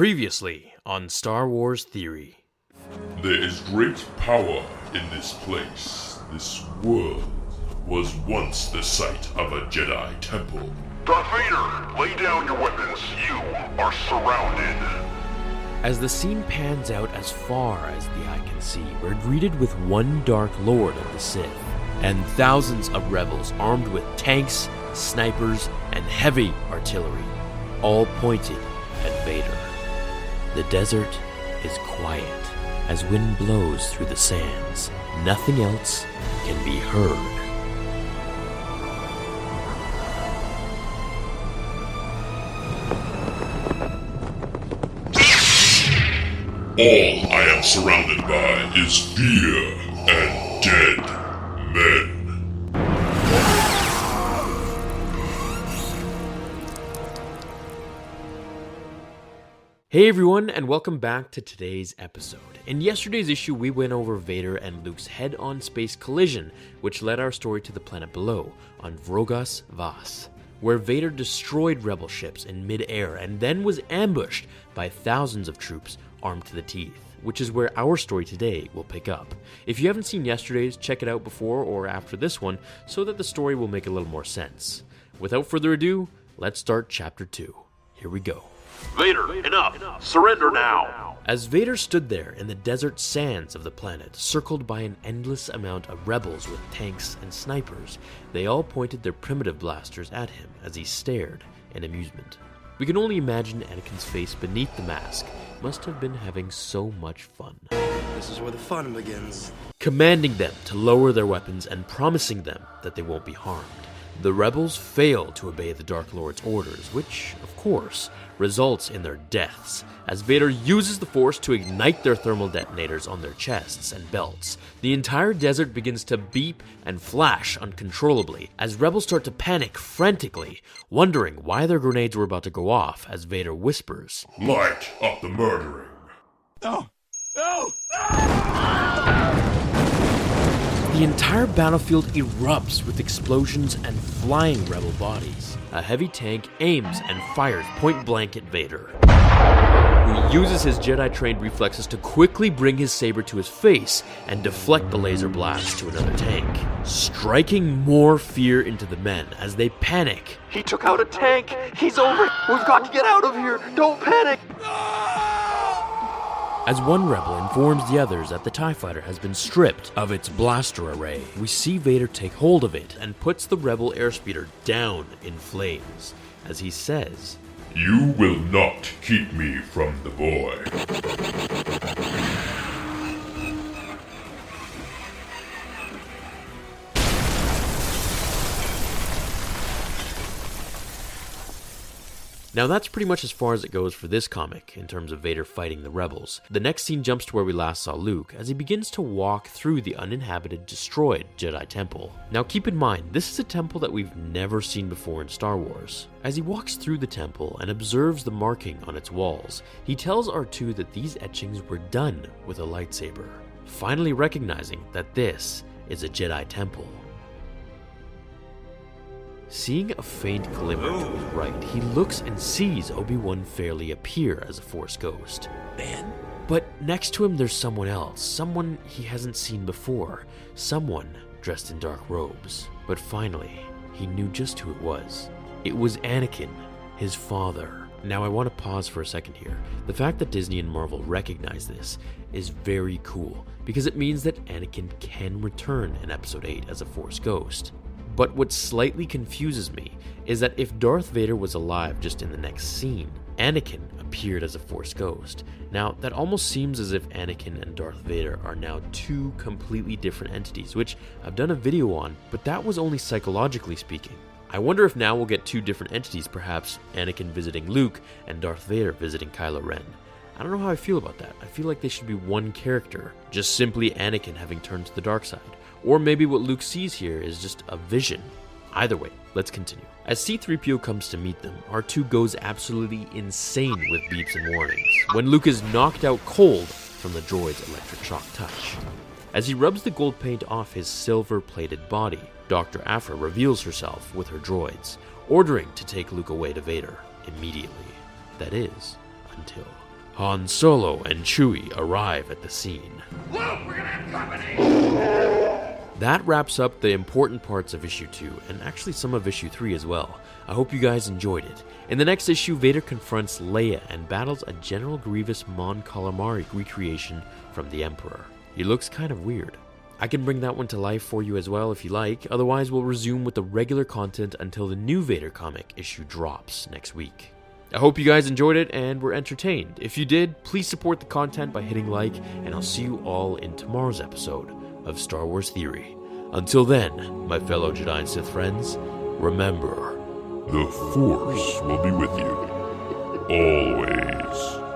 Previously on Star Wars Theory. There is great power in this place. This world was once the site of a Jedi temple. Darth Vader, lay down your weapons. You are surrounded. As the scene pans out as far as the eye can see, we're greeted with one Dark Lord of the Sith and thousands of rebels armed with tanks, snipers, and heavy artillery, all pointed at Vader. The desert is quiet as wind blows through the sands. Nothing else can be heard. All I am surrounded by is fear and dead men. Hey everyone, and welcome back to today's episode. In yesterday's issue, we went over Vader and Luke's head on space collision, which led our story to the planet below, on Vrogas Vas, where Vader destroyed rebel ships in midair and then was ambushed by thousands of troops armed to the teeth, which is where our story today will pick up. If you haven't seen yesterday's, check it out before or after this one so that the story will make a little more sense. Without further ado, let's start chapter 2. Here we go. Vader, enough. Surrender now. As Vader stood there in the desert sands of the planet, circled by an endless amount of rebels with tanks and snipers, they all pointed their primitive blasters at him as he stared in amusement. We can only imagine Anakin's face beneath the mask must have been having so much fun. This is where the fun begins. Commanding them to lower their weapons and promising them that they won't be harmed. The rebels fail to obey the Dark Lord's orders, which, of course, results in their deaths, as Vader uses the Force to ignite their thermal detonators on their chests and belts. The entire desert begins to beep and flash uncontrollably as rebels start to panic frantically, wondering why their grenades were about to go off as Vader whispers, Light up the murdering. Ah! The entire battlefield erupts with explosions and flying rebel bodies. A heavy tank aims and fires point blank at Vader, who uses his Jedi trained reflexes to quickly bring his saber to his face and deflect the laser blast to another tank, striking more fear into the men as they panic. He took out a tank. He's over. We've got to get out of here. Don't panic. As one rebel informs the others that the TIE fighter has been stripped of its blaster array, we see Vader take hold of it and puts the rebel airspeeder down in flames, as he says, You will not keep me from the boy. Now that's pretty much as far as it goes for this comic in terms of Vader fighting the rebels. The next scene jumps to where we last saw Luke as he begins to walk through the uninhabited, destroyed Jedi Temple. Now keep in mind, this is a temple that we've never seen before in Star Wars. As he walks through the temple and observes the marking on its walls, he tells R2 that these etchings were done with a lightsaber, finally recognizing that this is a Jedi temple. Seeing a faint glimmer to his right, he looks and sees Obi-Wan fairly appear as a Force ghost. Man, But next to him, there's someone else, someone he hasn't seen before, someone dressed in dark robes. But finally, he knew just who it was. It was Anakin, his father. Now, I want to pause for a second here. The fact that Disney and Marvel recognize this is very cool because it means that Anakin can return in Episode 8 as a Force ghost. But what slightly confuses me is that if Darth Vader was alive just in the next scene, Anakin appeared as a Force ghost. Now, that almost seems as if Anakin and Darth Vader are now two completely different entities, which I've done a video on, but that was only psychologically speaking. I wonder if now we'll get two different entities, perhaps Anakin visiting Luke and Darth Vader visiting Kylo Ren. I don't know how I feel about that. I feel like they should be one character, just simply Anakin having turned to the dark side. Or maybe what Luke sees here is just a vision. Either way, let's continue. As C3PO comes to meet them, R2 goes absolutely insane with beeps and warnings when Luke is knocked out cold from the droid's electric shock touch. As he rubs the gold paint off his silver plated body, Dr. Aphra reveals herself with her droids, ordering to take Luke away to Vader immediately. That is, until Han Solo and Chewie arrive at the scene. That wraps up the important parts of issue 2, and actually some of issue 3 as well. I hope you guys enjoyed it. In the next issue, Vader confronts Leia and battles a General Grievous Mon Calamari recreation from the Emperor. He looks kind of weird. I can bring that one to life for you as well if you like, otherwise, we'll resume with the regular content until the new Vader comic issue drops next week. I hope you guys enjoyed it and were entertained. If you did, please support the content by hitting like, and I'll see you all in tomorrow's episode of Star Wars Theory. Until then, my fellow Jedi and Sith friends, remember The Force will be with you. Always.